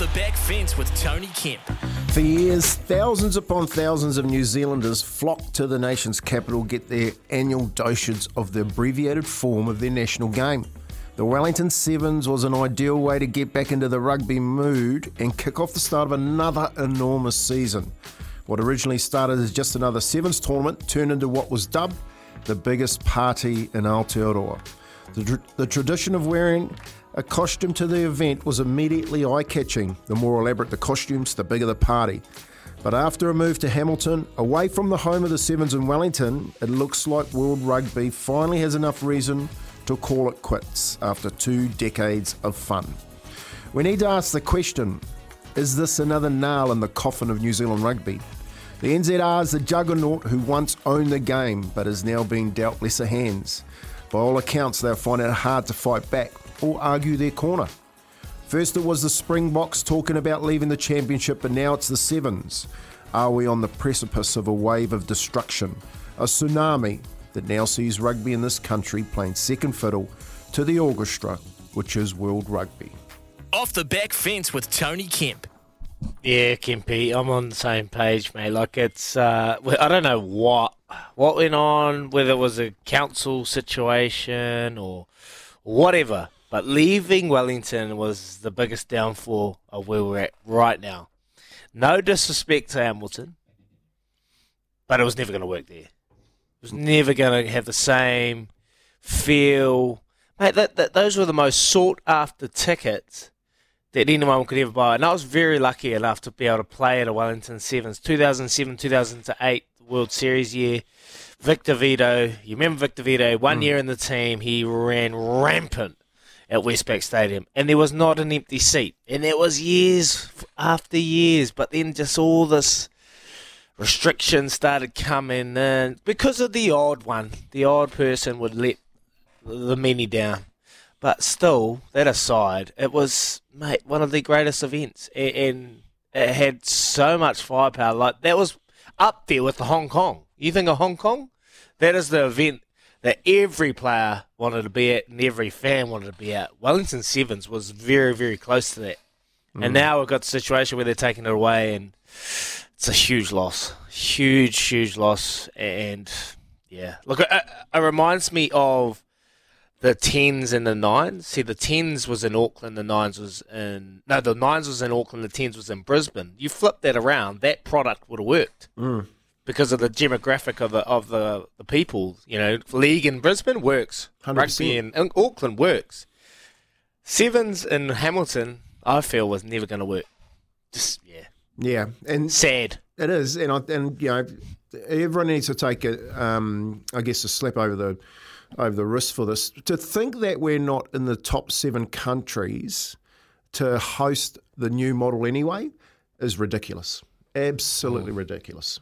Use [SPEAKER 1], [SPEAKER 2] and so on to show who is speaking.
[SPEAKER 1] The back fence with Tony Kemp.
[SPEAKER 2] For years, thousands upon thousands of New Zealanders flock to the nation's capital get their annual dosage of the abbreviated form of their national game. The Wellington Sevens was an ideal way to get back into the rugby mood and kick off the start of another enormous season. What originally started as just another Sevens tournament turned into what was dubbed the biggest party in Aotearoa. The, tr- the tradition of wearing a costume to the event was immediately eye catching. The more elaborate the costumes, the bigger the party. But after a move to Hamilton, away from the home of the Sevens in Wellington, it looks like World Rugby finally has enough reason to call it quits after two decades of fun. We need to ask the question is this another nail in the coffin of New Zealand rugby? The NZR is the juggernaut who once owned the game but is now being dealt lesser hands. By all accounts, they'll find it hard to fight back or argue their corner. First, it was the Springboks talking about leaving the championship, but now it's the Sevens. Are we on the precipice of a wave of destruction? A tsunami that now sees rugby in this country playing second fiddle to the orchestra, which is World Rugby.
[SPEAKER 1] Off the back fence with Tony Kemp.
[SPEAKER 3] Yeah, Kempy, I'm on the same page, mate. Like it's, uh, I don't know what what went on, whether it was a council situation or whatever. But leaving Wellington was the biggest downfall of where we're at right now. No disrespect to Hamilton, but it was never going to work there. It was never going to have the same feel. Mate, that, that, those were the most sought after tickets that anyone could ever buy. And I was very lucky enough to be able to play at a Wellington Sevens. 2007, 2008 World Series year. Victor Vito, you remember Victor Vito, one hmm. year in the team, he ran rampant at Westpac Stadium, and there was not an empty seat. And it was years after years, but then just all this restrictions started coming in because of the odd one. The odd person would let the many down. But still, that aside, it was mate one of the greatest events, A- and it had so much firepower. Like that was up there with the Hong Kong. You think of Hong Kong? That is the event that every player wanted to be at and every fan wanted to be at. Wellington Sevens was very, very close to that. And mm. now we've got the situation where they're taking it away, and it's a huge loss. Huge, huge loss. And yeah, look, it, it reminds me of the tens and the nines. See, the tens was in Auckland, the nines was in no, the nines was in Auckland, the tens was in Brisbane. You flip that around, that product would have worked mm. Because of the demographic of the of the, the people. You know, league in Brisbane works,
[SPEAKER 2] 100%.
[SPEAKER 3] rugby in, in Auckland works. Sevens in Hamilton, I feel, was never going to work. Just yeah,
[SPEAKER 2] Yeah, and
[SPEAKER 3] sad.
[SPEAKER 2] It is, and I, and you know, everyone needs to take a, um, I guess, a slap over the over the wrist for this. To think that we're not in the top seven countries to host the new model anyway is ridiculous. Absolutely ridiculous.